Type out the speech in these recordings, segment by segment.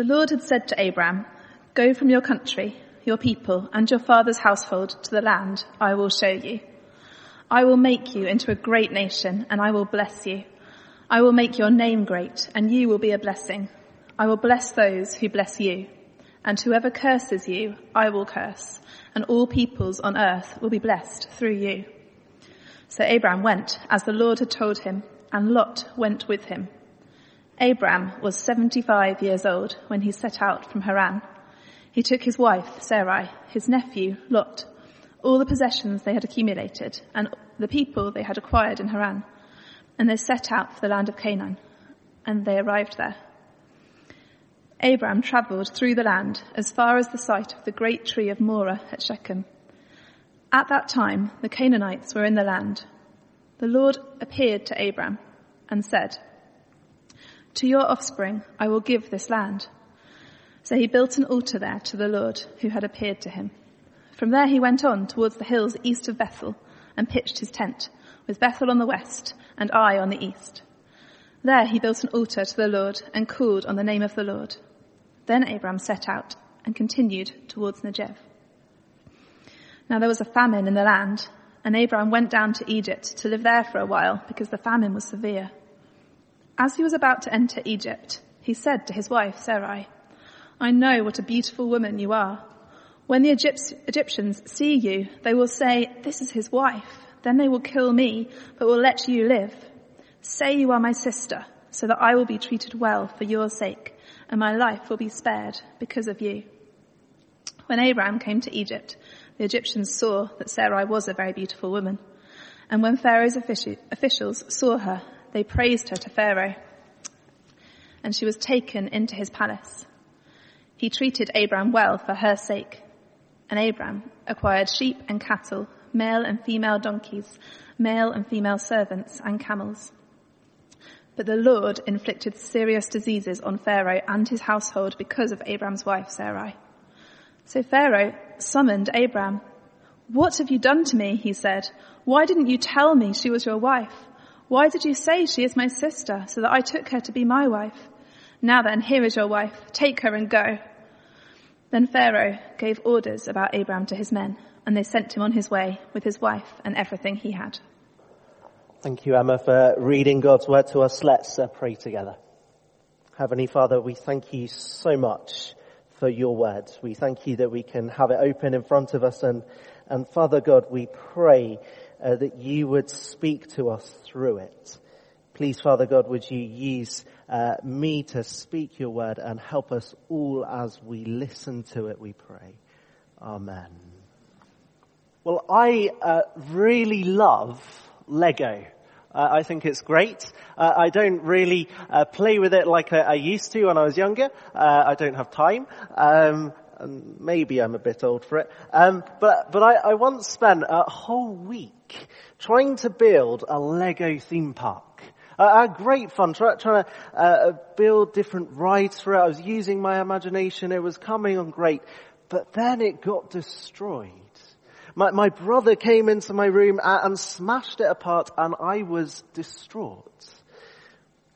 The Lord had said to Abram, Go from your country, your people, and your father's household to the land I will show you. I will make you into a great nation, and I will bless you. I will make your name great, and you will be a blessing. I will bless those who bless you, and whoever curses you, I will curse, and all peoples on earth will be blessed through you. So Abram went as the Lord had told him, and Lot went with him. Abram was 75 years old when he set out from Haran. He took his wife, Sarai, his nephew, Lot, all the possessions they had accumulated, and the people they had acquired in Haran, and they set out for the land of Canaan, and they arrived there. Abram travelled through the land as far as the site of the great tree of Moreh at Shechem. At that time, the Canaanites were in the land. The Lord appeared to Abram and said, To your offspring I will give this land. So he built an altar there to the Lord who had appeared to him. From there he went on towards the hills east of Bethel and pitched his tent, with Bethel on the west and Ai on the east. There he built an altar to the Lord and called on the name of the Lord. Then Abram set out and continued towards Negev. Now there was a famine in the land, and Abram went down to Egypt to live there for a while because the famine was severe. As he was about to enter Egypt, he said to his wife Sarai, I know what a beautiful woman you are. When the Egyptians see you, they will say, this is his wife. Then they will kill me, but will let you live. Say you are my sister, so that I will be treated well for your sake, and my life will be spared because of you. When Abraham came to Egypt, the Egyptians saw that Sarai was a very beautiful woman. And when Pharaoh's officials saw her, they praised her to Pharaoh. And she was taken into his palace. He treated Abram well for her sake. And Abram acquired sheep and cattle, male and female donkeys, male and female servants and camels. But the Lord inflicted serious diseases on Pharaoh and his household because of Abram's wife Sarai. So Pharaoh summoned Abram. What have you done to me? He said. Why didn't you tell me she was your wife? Why did you say she is my sister so that I took her to be my wife? Now then, here is your wife. Take her and go. Then Pharaoh gave orders about Abram to his men, and they sent him on his way with his wife and everything he had. Thank you, Emma, for reading God's word to us. Let's uh, pray together. Heavenly Father, we thank you so much for your word. We thank you that we can have it open in front of us and, and Father God, we pray uh, that you would speak to us through it. Please, Father God, would you use uh, me to speak your word and help us all as we listen to it, we pray. Amen. Well, I uh, really love Lego. Uh, I think it's great. Uh, I don't really uh, play with it like I, I, used to when I was younger. Uh, I don't have time. Um, and maybe I'm a bit old for it. Um, but but I, I once spent a whole week trying to build a Lego theme park. Uh, had great fun try, trying to uh, build different rides for it. I was using my imagination. It was coming on great. But then it got destroyed. My, my brother came into my room and, and smashed it apart and I was distraught.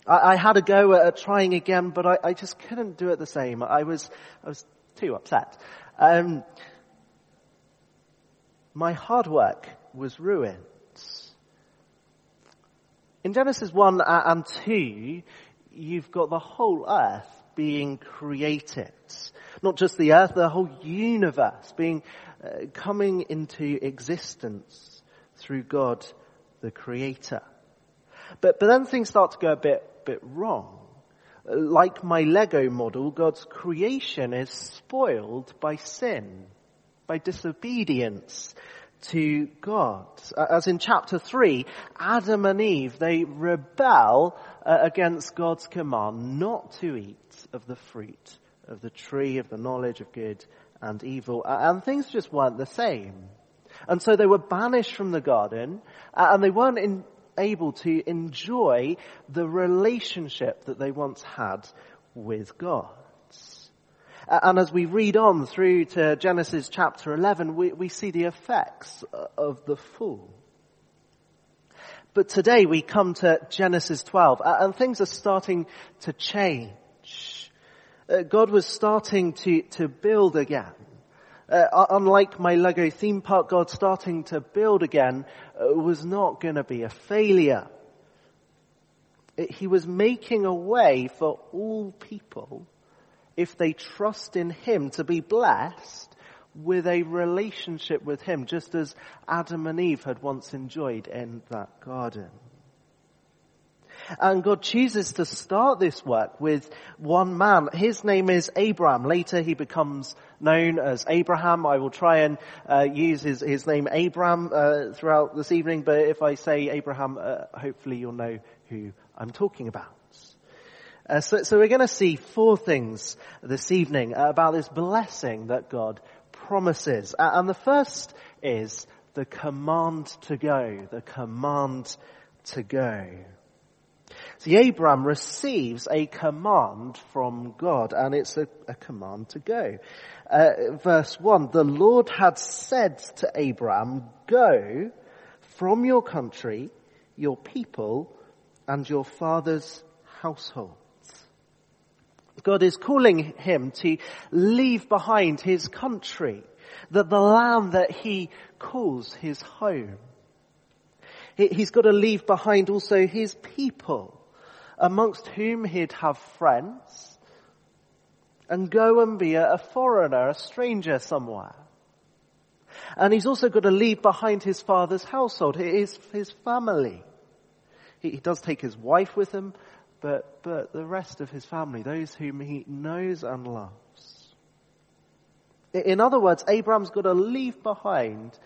I, I had a go at trying again, but I, I, just couldn't do it the same. I was, I was too upset. Um, my hard work was ruined. In Genesis 1 and 2, you've got the whole earth being created. Not just the earth, the whole universe being, uh, coming into existence through God, the creator. But, but then things start to go a bit, bit wrong. Like my Lego model, God's creation is spoiled by sin, by disobedience, to God. As in chapter 3, Adam and Eve, they rebel uh, against God's command not to eat of the fruit of the tree of the knowledge of good and evil. And things just weren't the same. And so they were banished from the garden and they weren't in, able to enjoy the relationship that they once had with God. And as we read on through to Genesis chapter 11, we, we see the effects of the fall. But today we come to Genesis 12 and things are starting to change. Uh, God was starting to, to build again. Uh, unlike my Lego theme park, God starting to build again uh, was not going to be a failure. It, he was making a way for all people, if they trust in Him, to be blessed with a relationship with Him, just as Adam and Eve had once enjoyed in that garden. And God chooses to start this work with one man. His name is Abram. Later he becomes known as Abraham. I will try and uh, use his, his name Abram uh, throughout this evening, but if I say Abraham, uh, hopefully you'll know who I'm talking about. Uh, so, so, we're going to see four things this evening about this blessing that God promises. and the first is the command to go. The command to go. See, Abram receives a command from God, and it's a, a command to go. Uh, verse 1, the Lord had said to Abram, go from your country, your people, and your father's households. God is calling him to leave behind his country, the, the land that he calls his home. He's got to leave behind also his people, amongst whom he'd have friends, and go and be a, foreigner, a stranger somewhere. And he's also got to leave behind his father's household, his, his family. He, he does take his wife with him, but, but the rest of his family, those whom he knows and loves. In other words, Abraham's got to leave behind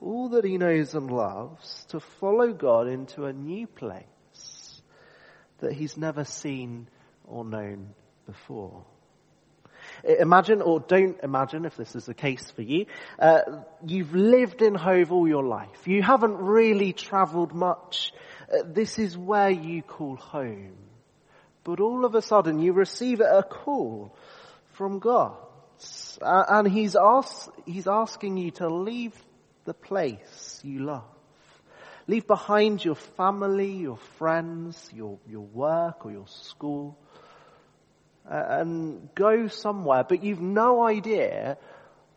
all that he knows and loves to follow God into a new place that he's never seen or known before. Imagine, or don't imagine if this is the case for you, uh, you've lived in Hove all your life. You haven't really travelled much. Uh, this is where you call home. But all of a sudden you receive a call from God. Uh, and he's, ask, he's asking you to leave the place you love. Leave behind your family, your friends, your, your work or your school, uh, and go somewhere, but you've no idea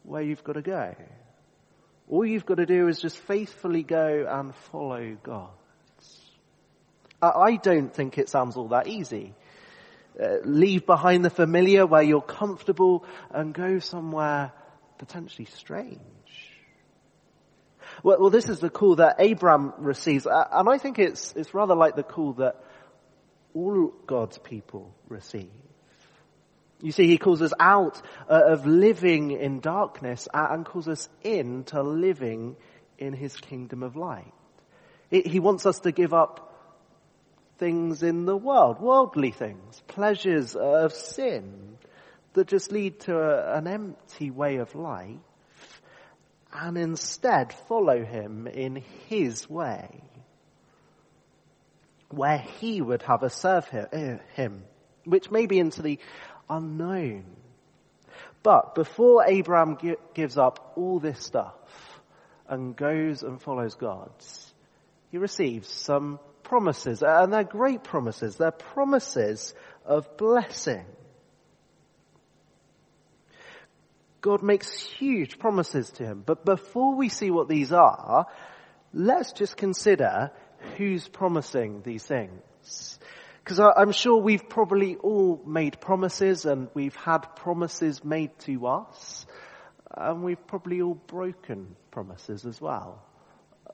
where you've got to go. All you've got to do is just faithfully go and follow God. I don't think it sounds all that easy. Uh, leave behind the familiar where you're comfortable and go somewhere potentially strange. Well, well, this is the call that Abram receives, uh, and I think it's, it's rather like the call that all God's people receive. You see, he calls us out uh, of living in darkness uh, and calls us in to living in his kingdom of light. he wants us to give up things in the world, worldly things, pleasures of sin that just lead to an empty way of life and instead follow him in his way, where he would have us serve eh, him, which may be into the unknown. But before Abraham gives up all this stuff and goes and follows God, he receives some promises, and they're great promises. They're promises of blessing. God makes huge promises to him. But before we see what these are, let's just consider who's promising these things. Because I'm sure we've probably all made promises and we've had promises made to us. And we've probably all broken promises as well.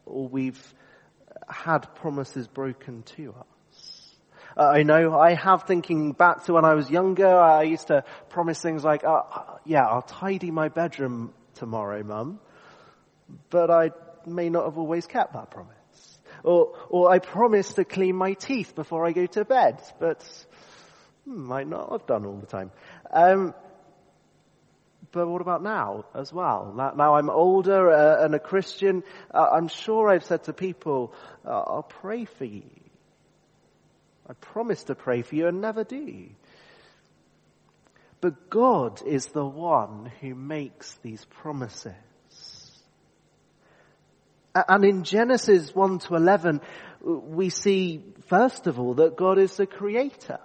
Or we've had promises broken to us. Uh, I know I have thinking back to when I was younger, I used to promise things like, uh, yeah, I'll tidy my bedroom tomorrow, mum. But I may not have always kept that promise. Or, or I promised to clean my teeth before I go to bed, but hmm, might not have done all the time. Um, but what about now as well? Now, now I'm older uh, and a Christian. Uh, I'm sure I've said to people, uh, I'll pray for you. I promise to pray for you and never do. But God is the one who makes these promises. And in Genesis 1 to 11, we see, first of all, that God is the creator.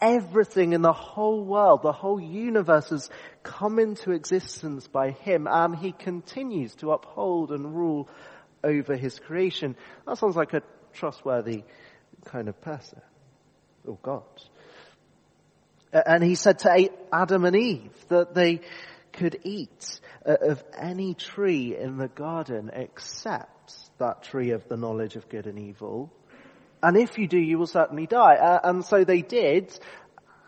Everything in the whole world, the whole universe has come into existence by him and he continues to uphold and rule over his creation. That sounds like a trustworthy kind of person or God. And he said to Adam and Eve that they could eat of any tree in the garden except that tree of the knowledge of good and evil. And if you do, you will certainly die. Uh, and so they did.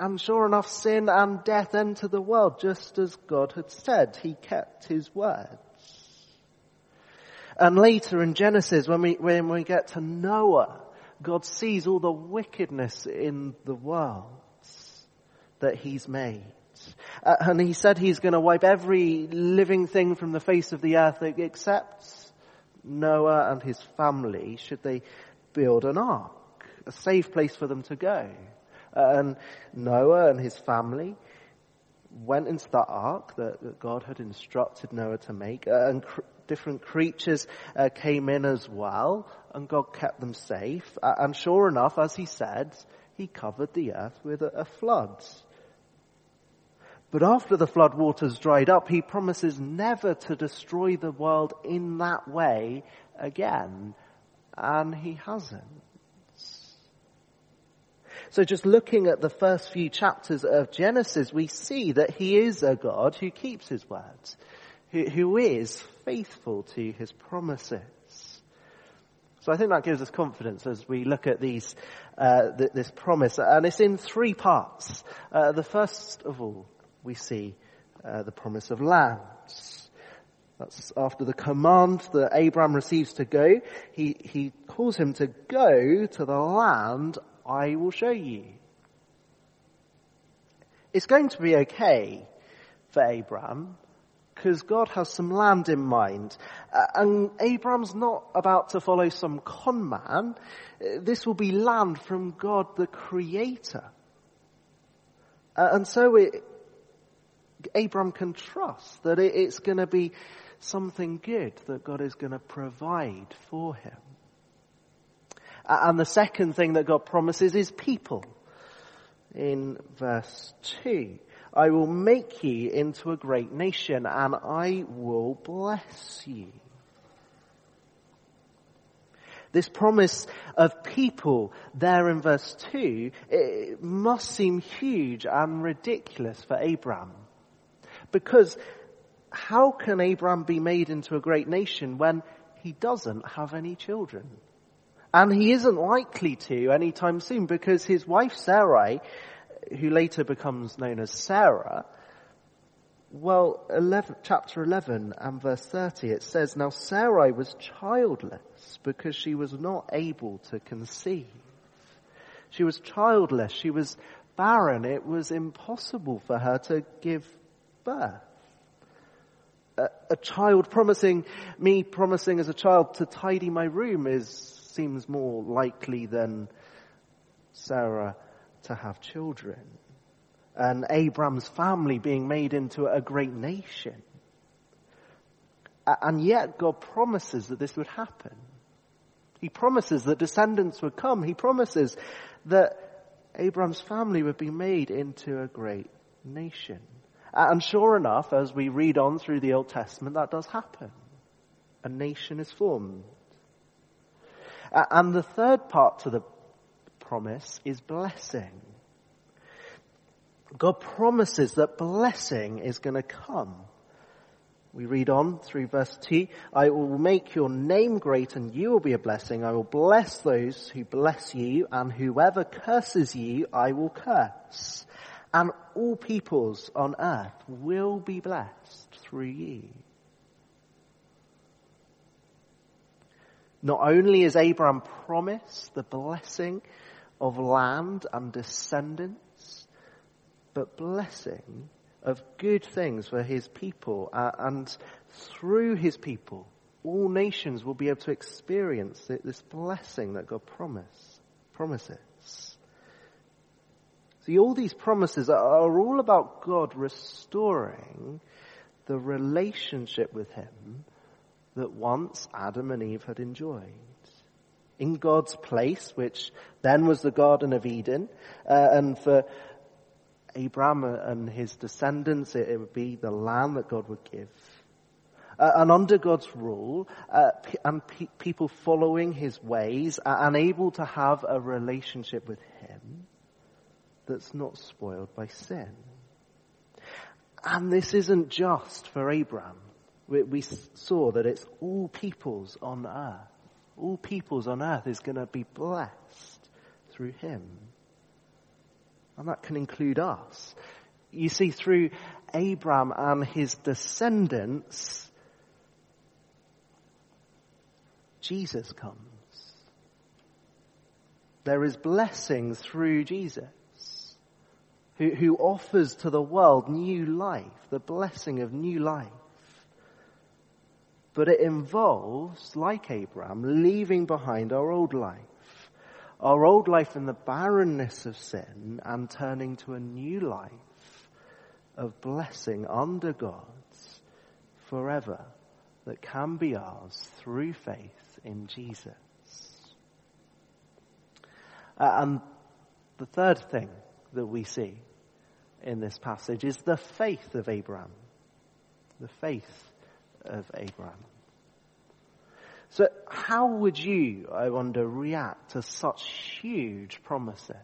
And sure enough, sin and death entered the world just as God had said. He kept his words. And later in Genesis, when we, when we get to Noah, God sees all the wickedness in the world that he's made. Uh, and he said he's going to wipe every living thing from the face of the earth except Noah and his family should they build an ark, a safe place for them to go. Uh, and Noah and his family went into that ark that, that God had instructed Noah to make, uh, and cr- different creatures uh, came in as well, and God kept them safe. And sure enough, as he said, he covered the earth with a, a flood. But after the flood waters dried up, he promises never to destroy the world in that way again. And he hasn't. So just looking at the first few chapters of Genesis, we see that he is a God who keeps his words, who, who is faithful to his promises. So I think that gives us confidence as we look at these, uh, th- this promise. And it's in three parts. Uh, the first of all, we see uh, the promise of land. That's after the command that Abraham receives to go. He, he calls him to go to the land I will show you. It's going to be okay for Abraham because God has some land in mind. Uh, and Abraham's not about to follow some con man. Uh, this will be land from God the Creator. Uh, and so it, Abram can trust that it's going to be something good that God is going to provide for him. And the second thing that God promises is people. In verse 2, I will make you into a great nation and I will bless you. This promise of people there in verse 2, it must seem huge and ridiculous for Abraham. Because how can Abraham be made into a great nation when he doesn't have any children? And he isn't likely to anytime soon because his wife Sarai, who later becomes known as Sarah, well, 11, chapter 11 and verse 30, it says, Now Sarai was childless because she was not able to conceive. She was childless. She was barren. It was impossible for her to give birth. A, a child promising, me promising as a child to tidy my room is, seems more likely than Sarah to have children. And Abram's family being made into a great nation. And yet God promises that this would happen. He promises that descendants would come. He promises that Abram's family would be made into a great nation. And sure enough, as we read on through the Old Testament, that does happen. A nation is formed. And the third part to the promise is blessing. God promises that blessing is going to come. We read on through verse 2, I will make your name great and you will be a blessing. I will bless those who bless you and whoever curses you, I will curse and all peoples on earth will be blessed through you. Not only is Abraham promised the blessing of land and descendants, but blessing of good things for his people, uh, and through his people, all nations will be able to experience this blessing that God promise, promises. See, all these promises are all about God restoring the relationship with Him that once Adam and Eve had enjoyed. In God's place, which then was the Garden of Eden, uh, and for Abraham and his descendants, it, it, would be the land that God would give. Uh, and under God's rule, uh, and pe- people following his ways are unable to have a relationship with him that's not spoiled by sin. And this isn't just for Abraham. We, we saw that it's all peoples on earth. All peoples on earth is going to be blessed through him. And that can include us. You see, through Abraham and his descendants, Jesus comes. There is blessing through Jesus, who, who offers to the world new life, the blessing of new life. But it involves, like Abraham, leaving behind our old life. Our old life in the barrenness of sin and turning to a new life of blessing under God's forever that can be ours through faith in Jesus. Uh, and the third thing that we see in this passage is the faith of Abraham. The faith of Abraham. So how would you, I wonder, react to such huge promises?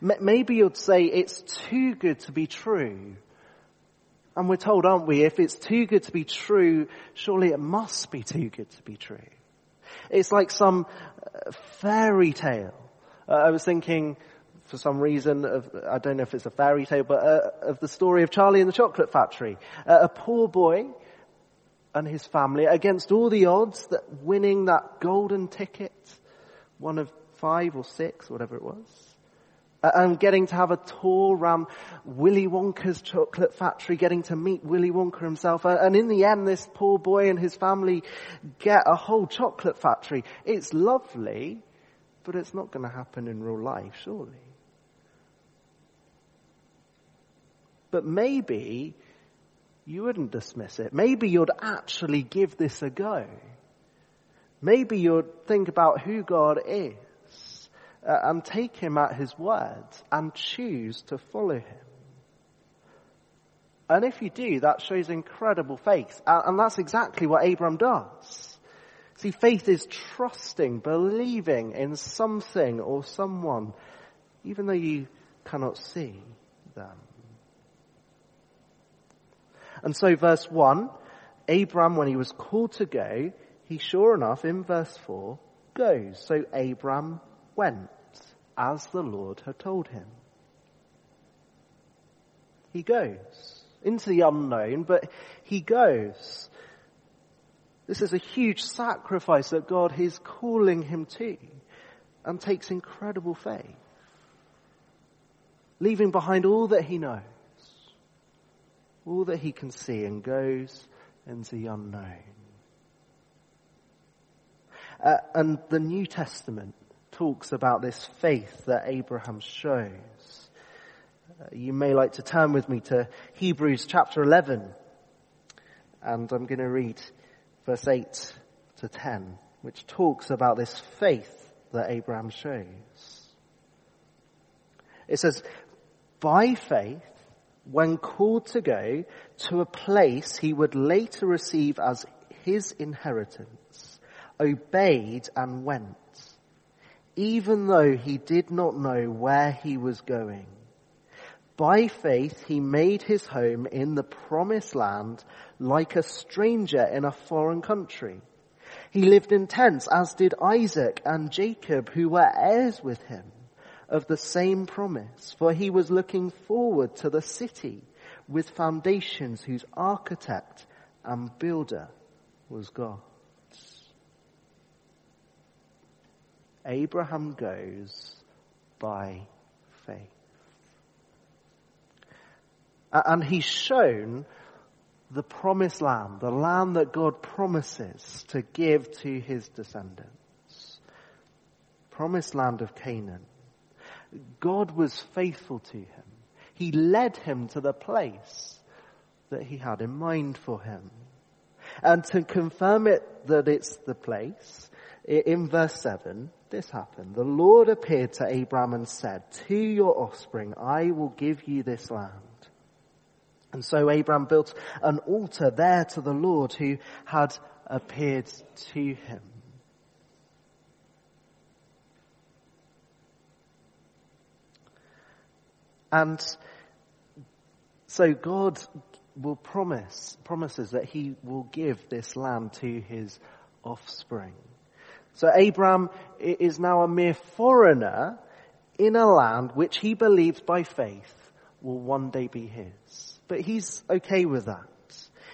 Maybe you'd say it's too good to be true. And we're told, aren't we, if it's too good to be true, surely it must be too good to be true. It's like some uh, fairy tale. Uh, I was thinking, for some reason, of, I don't know if it's a fairy tale, but uh, of the story of Charlie and the Chocolate Factory. Uh, a poor boy and his family against all the odds that winning that golden ticket, one of five or six, whatever it was, uh, and getting to have a tour around Willy Wonka's chocolate factory, getting to meet Willy Wonka himself. And in the end, this poor boy and his family get a whole chocolate factory. It's lovely, but it's not going to happen in real life, surely. But maybe you wouldn't dismiss it. Maybe you'd actually give this a go. Maybe you'd think about who God is uh, and take him at his words and choose to follow him. And if you do, that shows incredible faith. And that's exactly what Abram does. See, faith is trusting, believing in something or someone, even though you cannot see them. And so verse 1, Abram, when he was called to go, he sure enough, in verse 4, goes. So Abram went as the Lord had told him. He goes into the unknown, but he goes. This is a huge sacrifice that God is calling him to and takes incredible faith. Leaving behind all that he knows all that he can see and goes into the unknown. Uh, and the New Testament talks about this faith that Abraham shows. Uh, you may like to turn with me to Hebrews chapter 11, and I'm going to read verse 8 to 10, which talks about this faith that Abraham shows. It says, by faith, when called to go to a place he would later receive as his inheritance, obeyed and went, even though he did not know where he was going. By faith he made his home in the promised land like a stranger in a foreign country. He lived in tents as did Isaac and Jacob who were heirs with him of the same promise, for he was looking forward to the city with foundations whose architect and builder was God. Abraham goes by faith. And he's shown the promised land, the land that God promises to give to his descendants. Promised land of Canaan. God was faithful to him. He led him to the place that he had in mind for him. And to confirm it that it's the place, in verse 7, this happened. The Lord appeared to Abram and said, To your offspring I will give you this land. And so Abram built an altar there to the Lord who had appeared to him. And so God will promise, promises that he will give this land to his offspring. So Abram is now a mere foreigner in a land which he believes by faith will one day be his. But he's okay with that.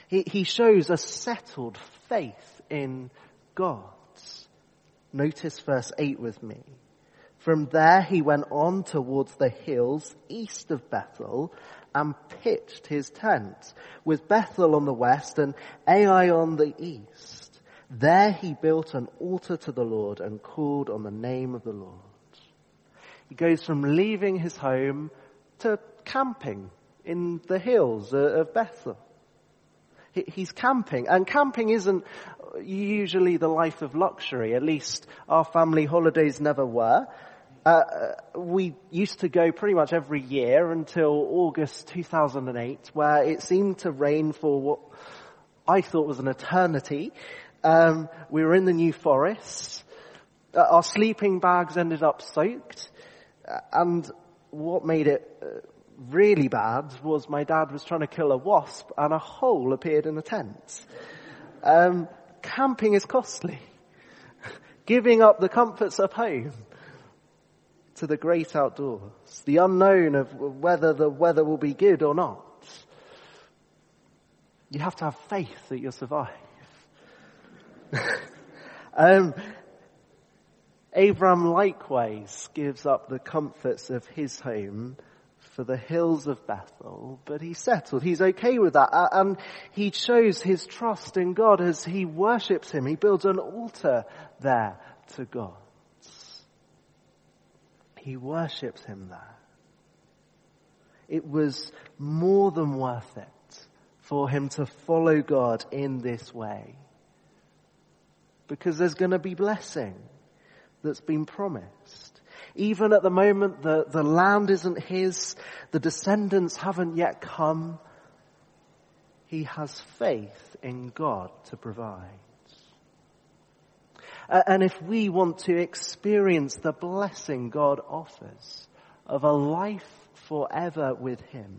He, he shows a settled faith in God. Notice verse 8 with me. From there he went on towards the hills east of Bethel and pitched his tent with Bethel on the west and Ai on the east. There he built an altar to the Lord and called on the name of the Lord. He goes from leaving his home to camping in the hills of Bethel. He's camping, and camping isn't usually the life of luxury. At least our family holidays never were. Uh, we used to go pretty much every year until August 2008, where it seemed to rain for what I thought was an eternity. Um, we were in the New Forest. Uh, our sleeping bags ended up soaked. Uh, and what made it uh, really bad was my dad was trying to kill a wasp and a hole appeared in the tent. Um, camping is costly. Giving up the comforts of home to the great outdoors. The unknown of whether the weather will be good or not. You have to have faith that you'll survive. um, likewise gives up the comforts of his home for the hills of Bethel, but he's settled. He's okay with that. And he shows his trust in God as he worships him. He builds an altar there to God. He worships him there. It was more than worth it for him to follow God in this way because there's going to be blessing that's been promised. Even at the moment the, the land isn't his, the descendants haven't yet come, he has faith in God to provide. Uh, and if we want to experience the blessing God offers of a life forever with Him,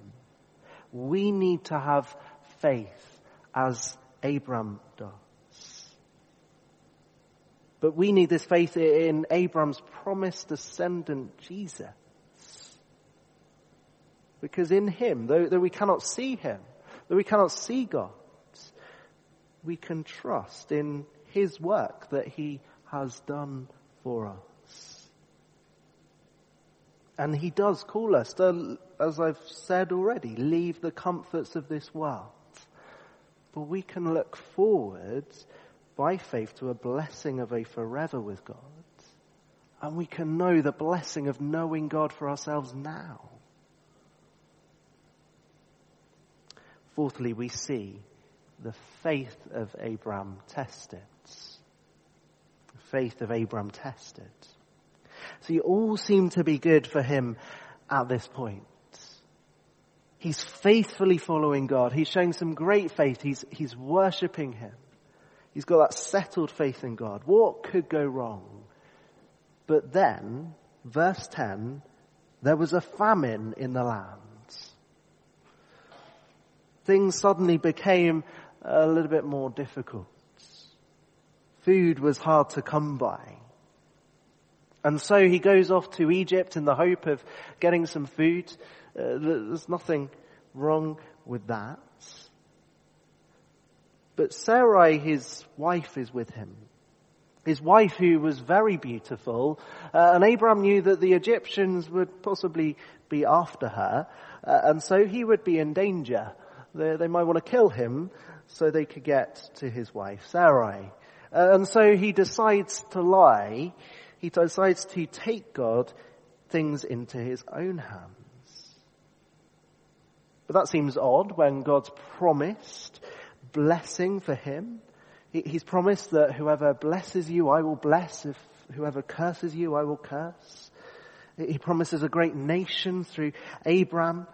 we need to have faith as Abram does. But we need this faith in Abram's promised descendant, Jesus. Because in him, though, though we cannot see him, though we cannot see God, we can trust in his work that he has done for us. And he does call us to, as I've said already, leave the comforts of this world. But we can look forward by faith to a blessing of a forever with God. And we can know the blessing of knowing God for ourselves now. Fourthly, we see the faith of Abraham tested. The faith of Abraham tested. See, all seem to be good for him at this point. He's faithfully following God. He's showing some great faith. He's, he's worshipping Him. He's got that settled faith in God. What could go wrong? But then, verse 10, there was a famine in the land. Things suddenly became a little bit more difficult. Food was hard to come by. And so he goes off to Egypt in the hope of getting some food. Uh, there's nothing wrong with that. But Sarai, his wife, is with him. His wife who was very beautiful, uh, and Abraham knew that the Egyptians would possibly be after her, uh, and so he would be in danger. They, they, might want to kill him so they could get to his wife, Sarai. Uh, and so he decides to lie. He decides to take God things into his own hands. But that seems odd when God's promised blessing for him. He's promised that whoever blesses you, I will bless. If whoever curses you, I will curse. He promises a great nation through Abram.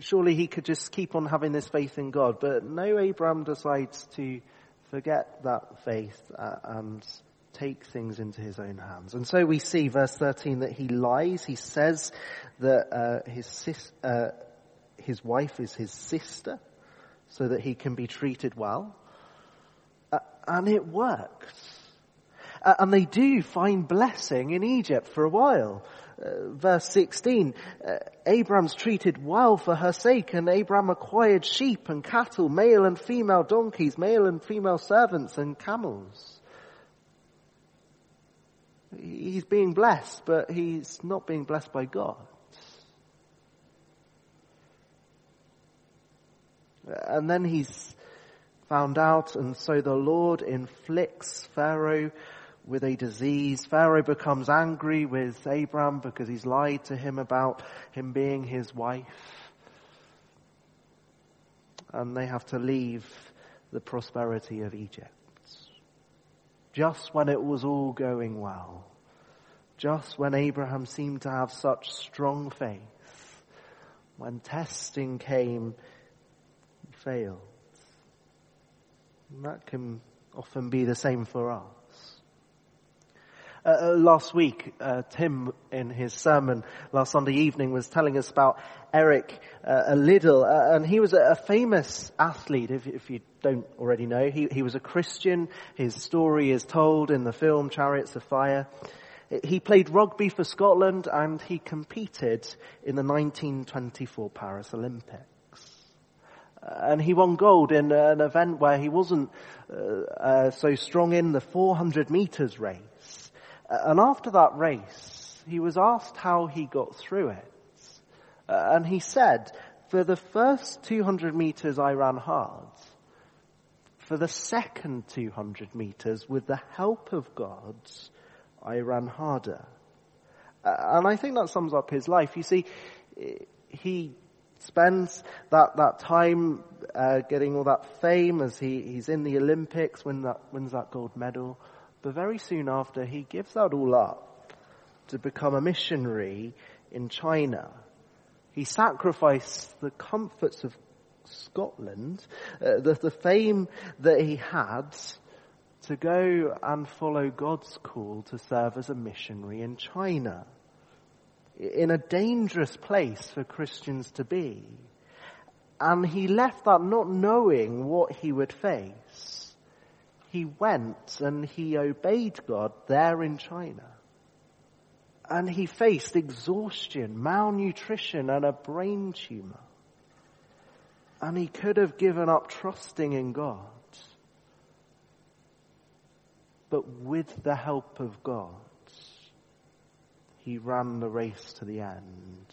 Surely he could just keep on having this faith in God, but no, Abraham decides to forget that faith uh, and take things into his own hands. And so we see verse 13 that he lies. He says that uh, his, sis, uh, his wife is his sister so that he can be treated well. Uh, and it works. Uh, and they do find blessing in Egypt for a while. Uh, verse 16, uh, Abram's treated well for her sake and Abram acquired sheep and cattle, male and female donkeys, male and female servants and camels. He's being blessed, but he's not being blessed by God. And then he's found out, and so the Lord inflicts Pharaoh with a disease. Pharaoh becomes angry with Abram because he's lied to him about him being his wife. And they have to leave the prosperity of Egypt just when it was all going well, just when Abraham seemed to have such strong faith, when testing came, he failed. And that can often be the same for us. Uh, uh, last week, uh, Tim, in his sermon last Sunday evening, was telling us about Eric uh, Liddell, uh, and he was a, a famous athlete. If, if, you don't already know, he, he was a Christian. His story is told in the film Chariots of Fire. He played rugby for Scotland, and he competed in the 1924 Paris Olympics and he won gold in an event where he wasn't uh, uh, so strong in the 400 meters race. And after that race, he was asked how he got through it. Uh, and he said, for the first 200 meters I ran hard. For the second 200 meters, with the help of God, I ran harder. Uh, and I think that sums up his life. You see, he spends that, that time uh, getting all that fame as he, he's in the Olympics, win that, wins that gold medal. But very soon after, he gives that all up to become a missionary in China. He sacrificed the comforts of Scotland, uh, the, the fame that he had, to go and follow God's call to serve as a missionary in China. In a dangerous place for Christians to be. And he left that not knowing what he would face he went and he obeyed God there in China. And he faced exhaustion, malnutrition, and a brain tumor. And he could have given up trusting in God. But with the help of God, he ran the race to the end.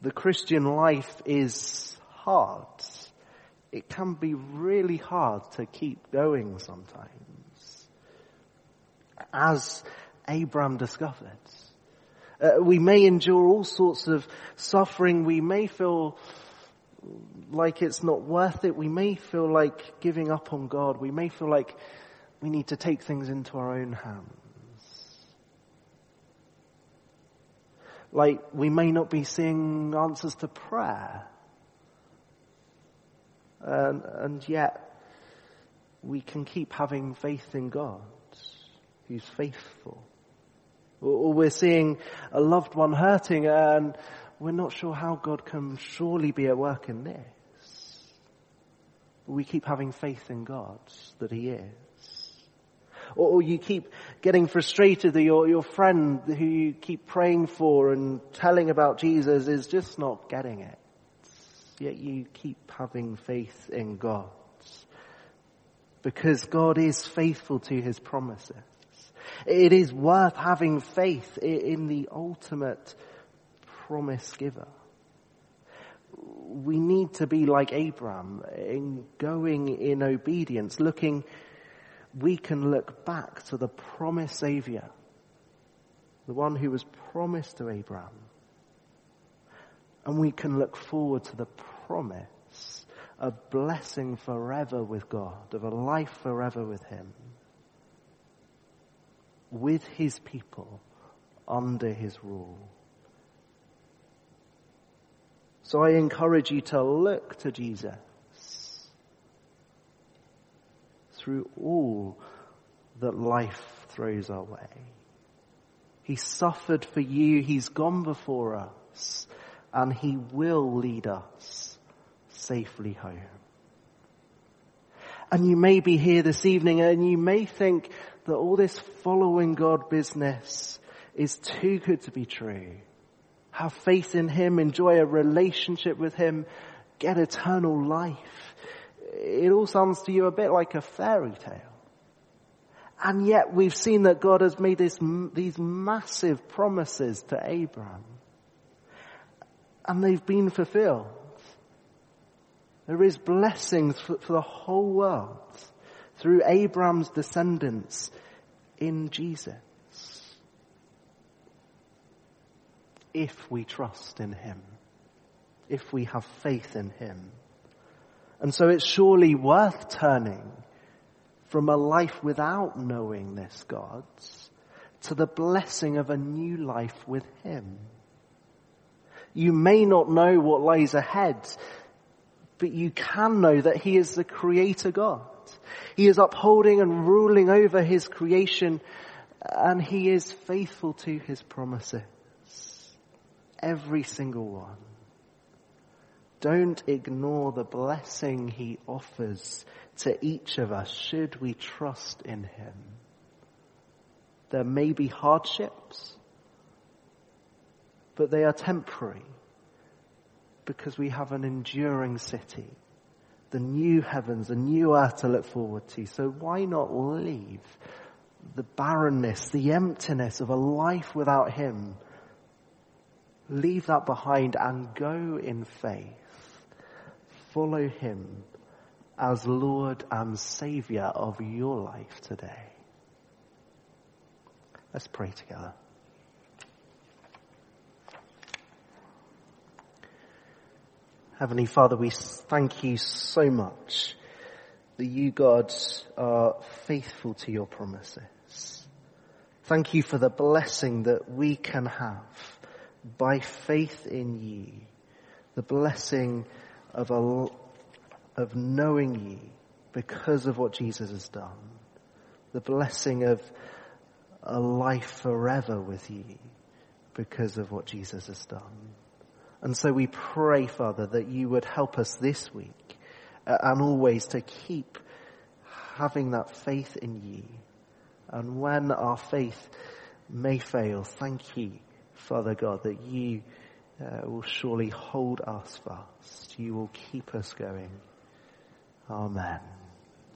The Christian life is hard it can be really hard to keep going sometimes. As Abram discovered. Uh, we may endure all sorts of suffering. We may feel like it's not worth it. We may feel like giving up on God. We may feel like we need to take things into our own hands. Like we may not be seeing answers to prayer. And, and yet, we can keep having faith in God, who's faithful. Or we're seeing a loved one hurting and we're not sure how God can surely be at work in this. We keep having faith in God that He is. Or, or you keep getting frustrated that your, your friend who you keep praying for and telling about Jesus is just not getting it yet you keep having faith in God. Because God is faithful to His promises. It is worth having faith in the ultimate promise giver. We need to be like Abraham in going in obedience, looking, we can look back to the promised Savior, the one who was promised to Abraham and we can look forward to the promise a blessing forever with God, of a life forever with Him, with His people, under His rule. So I encourage you to look to Jesus through all that life throws our way. He suffered for you. He's gone before us and he will lead us safely home. And you may be here this evening and you may think that all this following God business is too good to be true. Have faith in Him, enjoy a relationship with Him, get eternal life. It all sounds to you a bit like a fairy tale. And yet we've seen that God has made this, these massive promises to Abraham. And they've been fulfilled. There is blessings for, for the whole world through Abraham's descendants in Jesus. If we trust in Him. If we have faith in Him. And so it's surely worth turning from a life without knowing this God to the blessing of a new life with Him. You may not know what lies ahead, but you can know that He is the Creator God. He is upholding and ruling over His creation and He is faithful to His promises. Every single one. Don't ignore the blessing He offers to each of us should we trust in Him. There may be hardships, but they are temporary because we have an enduring city, the new heavens, a new earth to look forward to. So why not leave the barrenness, the emptiness of a life without Him? Leave that behind and go in faith. Follow Him as Lord and Savior of your life today. Let's pray together. Heavenly Father, we thank you so much that you, God, are faithful to your promises. Thank you for the blessing that we can have by faith in you. The blessing of a of knowing you because of what Jesus has done. The blessing of a life forever with you because of what Jesus has done. And so we pray, Father, that you would help us this week uh, and always to keep having that faith in you. And when our faith may fail, thank you, Father God, that you uh, will surely hold us fast. You will keep us going. Amen.